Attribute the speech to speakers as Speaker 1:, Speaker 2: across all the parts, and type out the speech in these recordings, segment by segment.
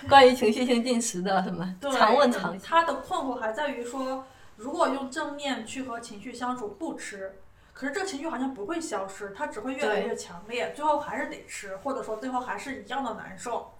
Speaker 1: 关于情绪性进食的什么
Speaker 2: 对
Speaker 1: 常问常
Speaker 2: 他的困惑还在于说，如果用正面去和情绪相处，不吃，可是这个情绪好像不会消失，它只会越来越强烈，最后还是得吃，或者说最后还是一样的难受。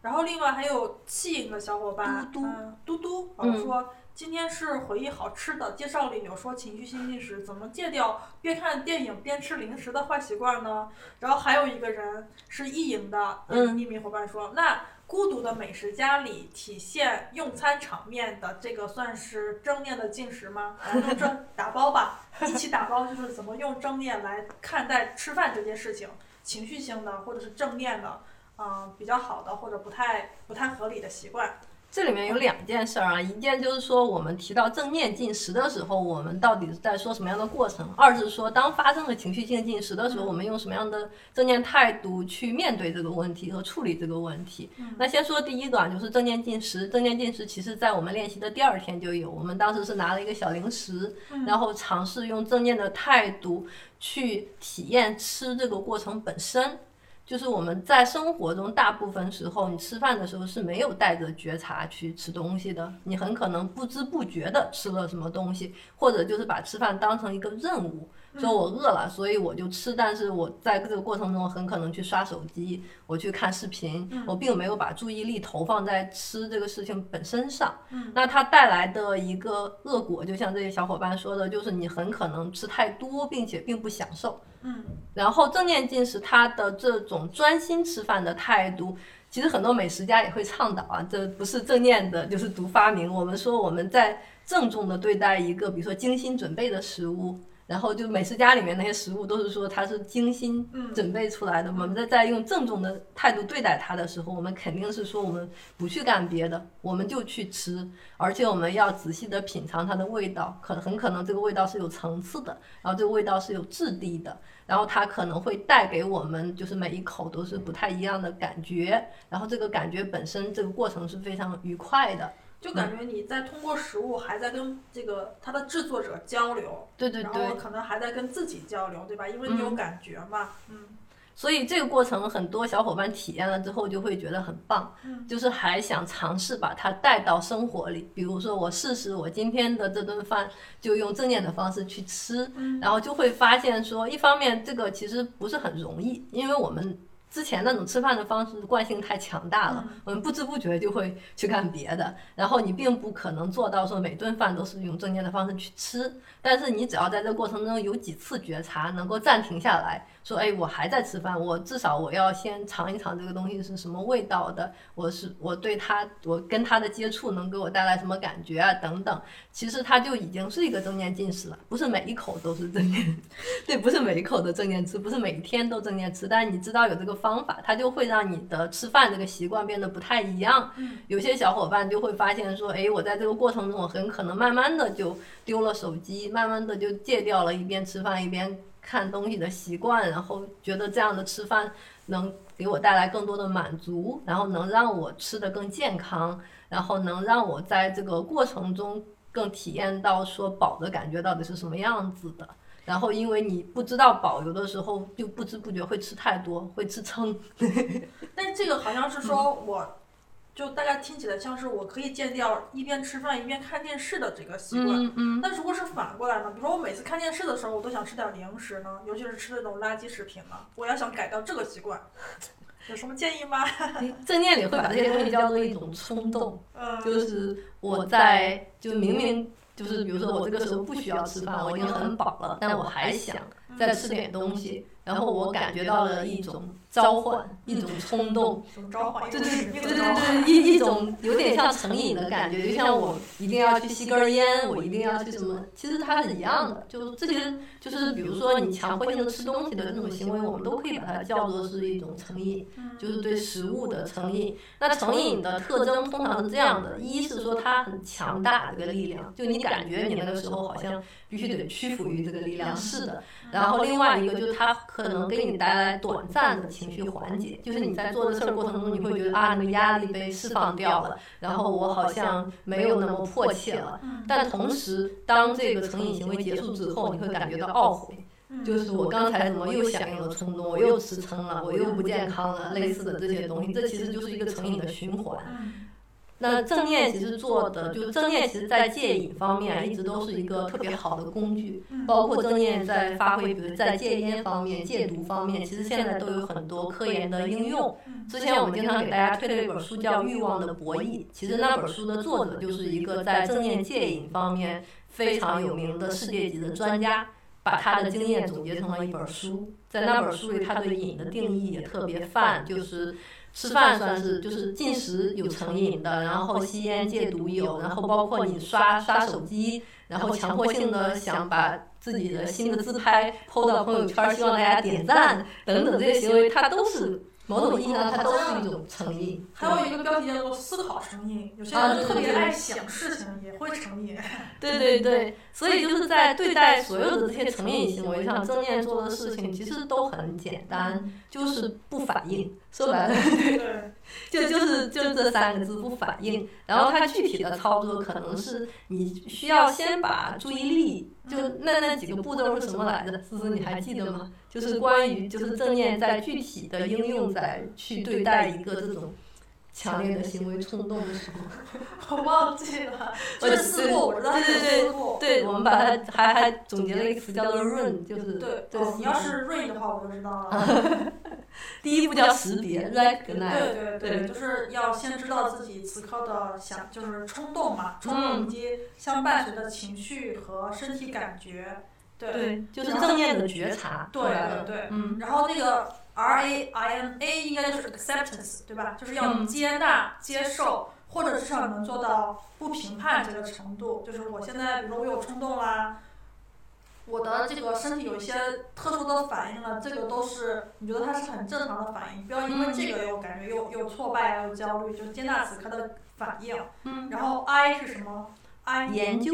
Speaker 2: 然后另外还有气颖的小伙伴，
Speaker 1: 嘟嘟。
Speaker 2: 嗯，嘟嘟，啊
Speaker 1: 嗯
Speaker 2: 说今天是回忆好吃的，介绍里有说情绪性进食怎么戒掉边看电影边吃零食的坏习惯呢？然后还有一个人是意淫的
Speaker 1: 嗯
Speaker 2: 匿名伙伴说，那孤独的美食家里体现用餐场面的这个算是正念的进食吗？啊用这打包吧，一起打包就是怎么用正念来看待吃饭这件事情，情绪性的或者是正念的，嗯、比较好的或者不太不太合理的习惯。
Speaker 1: 这里面有两件事儿啊，一件就是说我们提到正念进食的时候，我们到底是在说什么样的过程；二是说当发生了情绪性进食的时候，我们用什么样的正念态度去面对这个问题和处理这个问题。那先说第一个啊，就是正念进食。正念进食其实在我们练习的第二天就有，我们当时是拿了一个小零食，然后尝试用正念的态度去体验吃这个过程本身。就是我们在生活中大部分时候，你吃饭的时候是没有带着觉察去吃东西的，你很可能不知不觉的吃了什么东西，或者就是把吃饭当成一个任务，说我饿了，所以我就吃，但是我在这个过程中很可能去刷手机，我去看视频，我并没有把注意力投放在吃这个事情本身上。那它带来的一个恶果，就像这些小伙伴说的，就是你很可能吃太多，并且并不享受。
Speaker 2: 嗯，
Speaker 1: 然后正念进食，它的这种专心吃饭的态度，其实很多美食家也会倡导啊，这不是正念的，就是独发明。我们说我们在郑重的对待一个，比如说精心准备的食物。然后就美食家里面那些食物都是说它是精心准备出来的，我们在在用郑重的态度对待它的时候，我们肯定是说我们不去干别的，我们就去吃，而且我们要仔细的品尝它的味道，可很可能这个味道是有层次的，然后这个味道是有质地的，然后它可能会带给我们就是每一口都是不太一样的感觉，然后这个感觉本身这个过程是非常愉快的，
Speaker 2: 就感觉你在通过食物还在跟这个它的制作者交流，
Speaker 1: 对对对
Speaker 2: 然后，可能还在跟自己交流，对吧？因为你有感觉嘛，嗯
Speaker 1: 所以这个过程很多小伙伴体验了之后就会觉得很棒，
Speaker 2: 嗯
Speaker 1: 就是还想尝试把它带到生活里。比如说我试试我今天的这顿饭就用正念的方式去吃，
Speaker 2: 嗯
Speaker 1: 然后就会发现说，一方面这个其实不是很容易，因为我们。之前那种吃饭的方式惯性太强大了，我们不知不觉就会去干别的，然后你并不可能做到说每顿饭都是用正念的方式去吃，但是你只要在这个过程中有几次觉察，能够暂停下来说，哎，我还在吃饭，我至少我要先尝一尝这个东西是什么味道的，我是我对它，我跟它的接触能给我带来什么感觉啊，等等。其实它就已经是一个正念进食了，不是每一口都是正念，对，不是每一口都正念吃，不是每天都正念吃，但是你知道有这个方法，它就会让你的吃饭这个习惯变得不太一样。有些小伙伴就会发现说，哎，我在这个过程中，我很可能慢慢的就丢了手机，慢慢的就戒掉了一边吃饭一边看东西的习惯，然后觉得这样的吃饭能给我带来更多的满足，然后能让我吃得更健康，然后能让我在这个过程中更体验到说饱的感觉到底是什么样子的。然后，因为你不知道饱，有的时候就不知不觉会吃太多，会吃撑。
Speaker 2: 但这个好像是说我。就大家听起来像是我可以戒掉一边吃饭一边看电视的这个习惯，
Speaker 1: 嗯嗯，
Speaker 2: 但如果是反过来呢？比如说我每次看电视的时候，我都想吃点零食呢，尤其是吃那种垃圾食品呢，我要想改掉这个习惯，有什么建议吗？
Speaker 1: 正念里会把这些东西叫做一种冲动，
Speaker 2: 嗯，
Speaker 1: 就是我在就明明就是比如说我这个时候不需要吃饭，我已经很饱了，但我还想再吃点东西，然后我感觉到了一种召唤，一种冲动，
Speaker 2: 一种召唤，
Speaker 1: 对对对对对，一一种有点像成瘾的感觉，就像我一定要去吸根烟，我一定要去什么，其实它是一样的，就这些就是比如说你强迫性的吃东西的那种行为，我们都可以把它叫做是一种成瘾，就是对食物的成瘾。那成瘾的特征通常是这样的：一是说它很强大这个力量，就你感觉你那个时候好像必须得屈服于这个力量，是的。然后另外一个就是它可能给你带来短暂的情绪缓解，就是你在做的事儿过程中，你会觉得啊，那个压力被释放掉了，然后我好像没有那么迫切了。但同时，当这个成瘾行为结束之后，你会感觉到懊悔，就是我刚才怎么又响应了冲动，我又吃撑了，我又不健康了，类似的这些东西，这其实就是一个成瘾的循环。那正念其实做的，就是正念其实在戒瘾方面一直都是一个特别好的工具，包括正念在发挥，比如在戒烟方面、戒毒方面，其实现在都有很多科研的应用。之前我们经常给大家推的一本书叫《欲望的博弈》，其实那本书的作者就是一个在正念戒瘾方面非常有名的世界级的专家，把他的经验总结成了一本书。在那本书里，他对瘾的定义也特别泛，就是。吃饭算是就是进食有成瘾的，然后吸烟戒毒有，然后包括你刷刷手机，然后强迫性的想把自己的新的自拍 PO 到朋友圈，希望大家点赞等等这些行为，它都是。某种意义上，它都是一种成瘾。
Speaker 2: 还有一个标题叫做“思考成瘾”，有些人特别爱想事情，也会成瘾。
Speaker 1: 对对对，所以就是在对待所有的这些成瘾行为上，正念做的事情其实都很简单，就是不反应。说白了，就就是就这三个字不反应。然后它具体的操作可能是你需要先把注意力。就那那几个步骤是什么来着？思思你还记得吗？就是关于就是正念在具体的应用在去对待一个这种强烈的行为冲动的时
Speaker 2: 候。我忘记了，就是思路，我知道是思路。
Speaker 1: 对，我们把它还还总结了一个词叫做 “run”，就是
Speaker 2: 对对。你要是 run 的话，我就知道了。
Speaker 1: 第一步叫识别，recognize。
Speaker 2: 对对对，就是要先知道自己此刻的想，就是冲动嘛，冲动以及相伴随的情绪和身体感觉。
Speaker 1: 对，就是正念的觉察。
Speaker 2: 对对对，嗯。然后那个 R A I N A 应该就是 acceptance，对吧？就是要接纳、接受，或者至少能做到不评判这个程度。就是我现在，比如说我有冲动啦。我的这个身体有一些特殊的反应了，这个都是你觉得它是很正常的反应，不要因为这个又感觉又又挫败啊，又焦虑，就是接纳此刻的反应。嗯。然后 I 是什么？I
Speaker 1: 研究，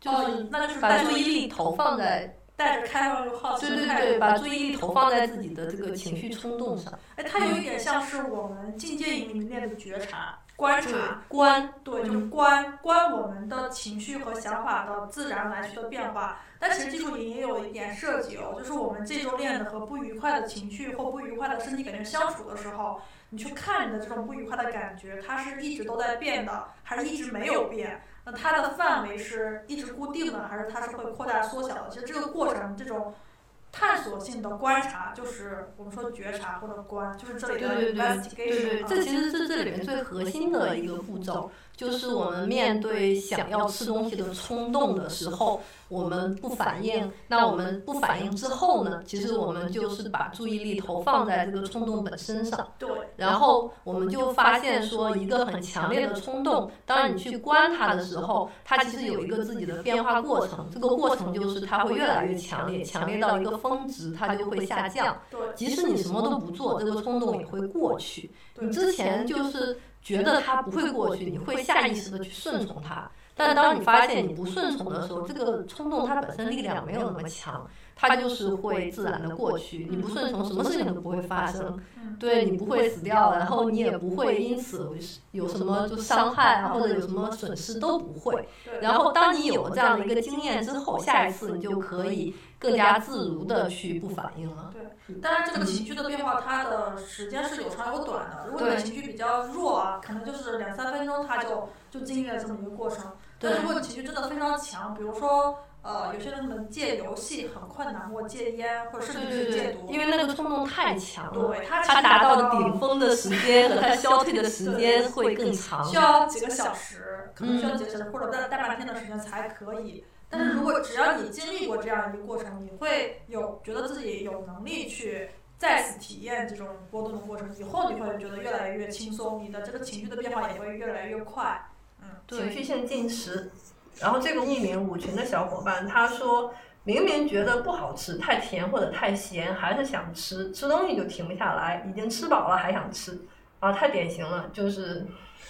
Speaker 2: 就是那就是
Speaker 1: 把注意力投放在
Speaker 2: 带着开放又好奇
Speaker 1: 对对对，把注意力投放在自己的这个情绪冲动上。
Speaker 2: 哎，它有一点像是我们进阶营里面的觉察。观察
Speaker 1: 观，
Speaker 2: 对，就是观观我们的情绪和想法的自然来去的变化。但其实技术营也有一点设计哦，就是我们这周练的和不愉快的情绪或不愉快的身体感觉相处的时候，你去看你的这种不愉快的感觉，它是一直都在变的，还是一直没有变？那它的范围是一直固定的，还是它是会扩大缩小的？其实这个过程，这种。探索性的观察就是我们说觉察或者观，就是这里的 investigation。
Speaker 1: 对对对，这其实是这里面最核心的一个步骤。就是我们面对想要吃东西的冲动的时候，我们不反应。那我们不反应之后呢？其实我们就是把注意力投放在这个冲动本身上。
Speaker 2: 对。
Speaker 1: 然后我们就发现说，一个很强烈的冲动，当你去观它的时候，它其实有一个自己的变化过程。这个过程就是它会越来越强烈，强烈到一个峰值，它就会下降。
Speaker 2: 对。
Speaker 1: 即使你什么都不做，这个冲动也会过去。你之前就是。觉得它不会过去，你会下意识的去顺从它。但是当你发现你不顺从的时候，这个冲动它本身力量没有那么强，它就是会自然的过去。你不顺从，什么事情都不会发生。对你不会死掉，然后你也不会因此有什么就伤害啊，或者有什么损失都不会。然后当你有了这样的一个经验之后，下一次你就可以更加自如的去不反应了。
Speaker 2: 对当然，这个情绪的变化，它的时间是有长有短的。如果你的情绪比较弱啊，可能就是两三分钟，它就就经历了这么一个过程。但如果你情绪真的非常强，比如说，呃，有些人可能戒游戏很困难，或戒烟，或者甚至是戒毒，
Speaker 1: 因为那个冲动太强
Speaker 2: 了。对，
Speaker 1: 它达到的顶峰的时间和它消退的时间会更长，
Speaker 2: 需要几个小时，可能需要几个小时或者大大半天的时间才可以。但是如果只要你经历过这样一个过程，你会有觉得自己有能力去再次体验这种波动的过程，以后你会觉得越来越轻松，你的这个情绪的变化也会越来越快。嗯，
Speaker 1: 情绪性进食。然后这个匿名五群的小伙伴他说，明明觉得不好吃，太甜或者太咸，还是想吃，吃东西就停不下来，已经吃饱了还想吃，啊，太典型了，就是。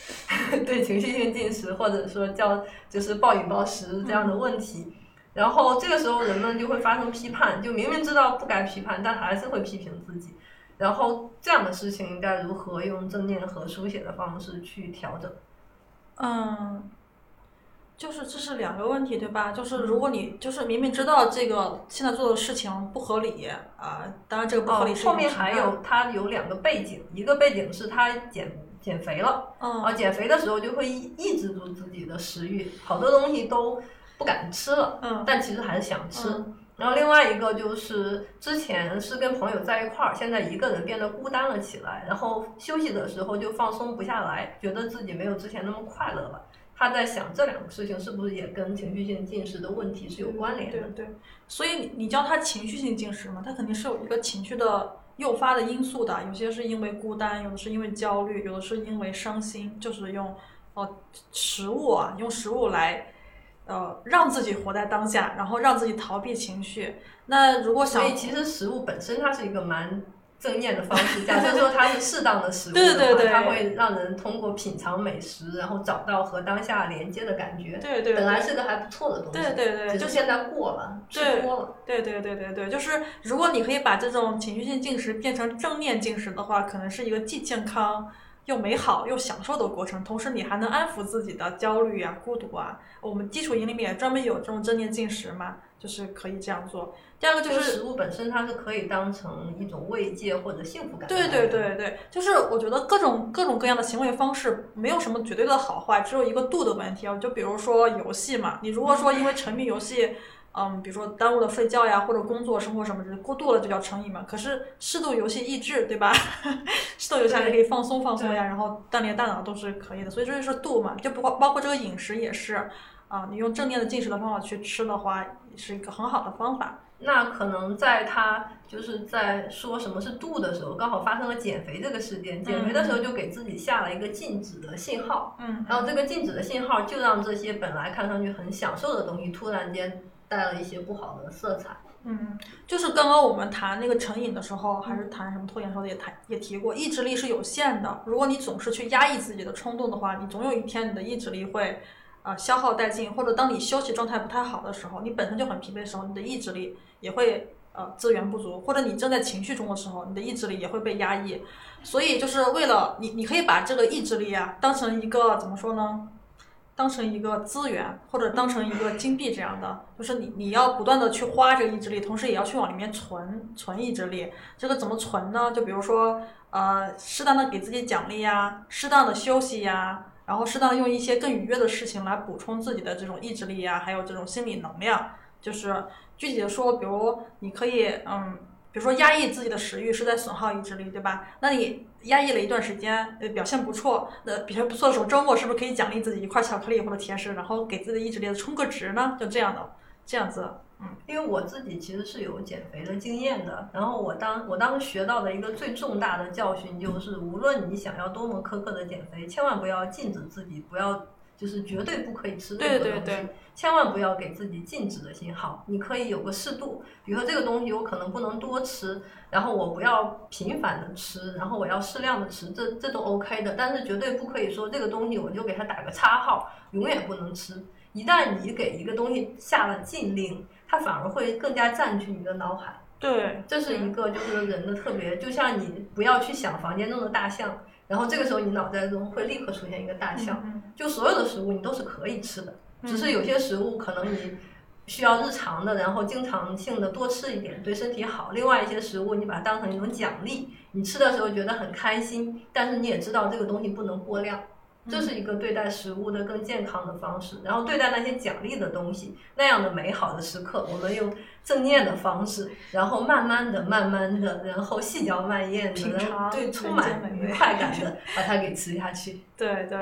Speaker 1: 对情绪性进食，或者说叫就是暴饮暴食这样的问题，然后这个时候人们就会发生批判，就明明知道不该批判，但还是会批评自己。然后这样的事情应该如何用正念和书写的方式去调整？
Speaker 2: 嗯，就是这是两个问题，对吧？就是如果你就是明明知道这个现在做的事情不合理啊，当然这个不合理是、
Speaker 1: 后面还有他有两个背景，一个背景是他减减肥了，
Speaker 2: 嗯，
Speaker 1: 啊，减肥的时候就会抑制住自己的食欲，好多东西都不敢吃了，
Speaker 2: 嗯，
Speaker 1: 但其实还是想吃。然后另外一个就是之前是跟朋友在一块儿，现在一个人变得孤单了起来，然后休息的时候就放松不下来，觉得自己没有之前那么快乐了。他在想这两个事情是不是也跟情绪性进食的问题是有关联的？
Speaker 2: 对对。所以你你叫他情绪性进食嘛，他肯定是有一个情绪的诱发的因素的，有些是因为孤单，有的是因为焦虑，有的是因为伤心，就是用哦食物啊，用食物来呃让自己活在当下，然后让自己逃避情绪。那如果想，
Speaker 1: 所以其实食物本身它是一个蛮。正念的方式，假设说它是适当的食物
Speaker 2: 的话，
Speaker 1: 它会让人通过品尝美食，然后找到和当下连接的感觉。
Speaker 2: 对对，
Speaker 1: 本来是个还不错的东
Speaker 2: 西。对对对，
Speaker 1: 就现在过了，吃多了。
Speaker 2: 对对对对对，就是如果你可以把这种情绪性进食变成正念进食的话，可能是一个既健康又美好又享受的过程，同时你还能安抚自己的焦虑啊、孤独啊。我们基础营里面也专门有这种正念进食嘛。就是可以这样做。第二个就是
Speaker 1: 食物本身，它是可以当成一种慰藉或者幸福感。
Speaker 2: 对对对对，就是我觉得各种各种各样的行为方式没有什么绝对的好坏，只有一个度的问题啊。就比如说游戏嘛，你如果说因为沉迷游戏，嗯，比如说耽误了睡觉呀，或者工作生活什么的，过度了就叫成瘾嘛。可是适度游戏抑制，对吧？适度游戏还可以放松放松呀，然后锻炼大脑都是可以的。所以这就是度嘛，就不包包括这个饮食也是。啊，你用正念的进食的方法去吃的话，是一个很好的方法。
Speaker 1: 那可能在他就是在说什么是度的时候，刚好发生了减肥这个事件。减肥的时候就给自己下了一个禁止的信号。
Speaker 2: 嗯。
Speaker 1: 然后这个禁止的信号就让这些本来看上去很享受的东西，突然间带了一些不好的色彩。
Speaker 2: 嗯，就是刚刚我们谈那个成瘾的时候，还是谈什么拖延时候也谈也提过，意志力是有限的。如果你总是去压抑自己的冲动的话，你总有一天你的意志力会。啊，消耗殆尽，或者当你休息状态不太好的时候，你本身就很疲惫的时候，你的意志力也会呃资源不足，或者你正在情绪中的时候，你的意志力也会被压抑。所以就是为了你，你可以把这个意志力啊当成一个怎么说呢？当成一个资源，或者当成一个金币这样的，就是你你要不断的去花这个意志力，同时也要去往里面存存意志力。这个怎么存呢？就比如说呃，适当的给自己奖励呀，适当的休息呀。然后适当用一些更愉悦的事情来补充自己的这种意志力呀，还有这种心理能量。就是具体的说，比如你可以，嗯，比如说压抑自己的食欲是在损耗意志力，对吧？那你压抑了一段时间，呃，表现不错，那表现不错的时候，周末是不是可以奖励自己一块巧克力或者甜食，然后给自己的意志力充个值呢？就这样的，这样子。嗯，
Speaker 1: 因为我自己其实是有减肥的经验的，然后我当我当时学到的一个最重大的教训就是，无论你想要多么苛刻的减肥，千万不要禁止自己，不要就是绝对不可以吃任何东西，千万不要给自己禁止的信号。你可以有个适度，比如说这个东西我可能不能多吃，然后我不要频繁的吃，然后我要适量的吃，这这都 OK 的。但是绝对不可以说这个东西我就给它打个叉号，永远不能吃。一旦你给一个东西下了禁令，它反而会更加占据你的脑海。
Speaker 2: 对，
Speaker 1: 这是一个就是人的特别，就像你不要去想房间中的大象，然后这个时候你脑袋中会立刻出现一个大象。就所有的食物你都是可以吃的，只是有些食物可能你需要日常的，然后经常性的多吃一点，对身体好。另外一些食物你把它当成一种奖励，你吃的时候觉得很开心，但是你也知道这个东西不能过量。这是一个对待食物的更健康的方式，然后对待那些奖励的东西，那样的美好的时刻，我们用正念的方式，然后慢慢的、慢慢的，然后细嚼慢咽的，对，充满愉快感的把它给吃下去。
Speaker 2: 对 对。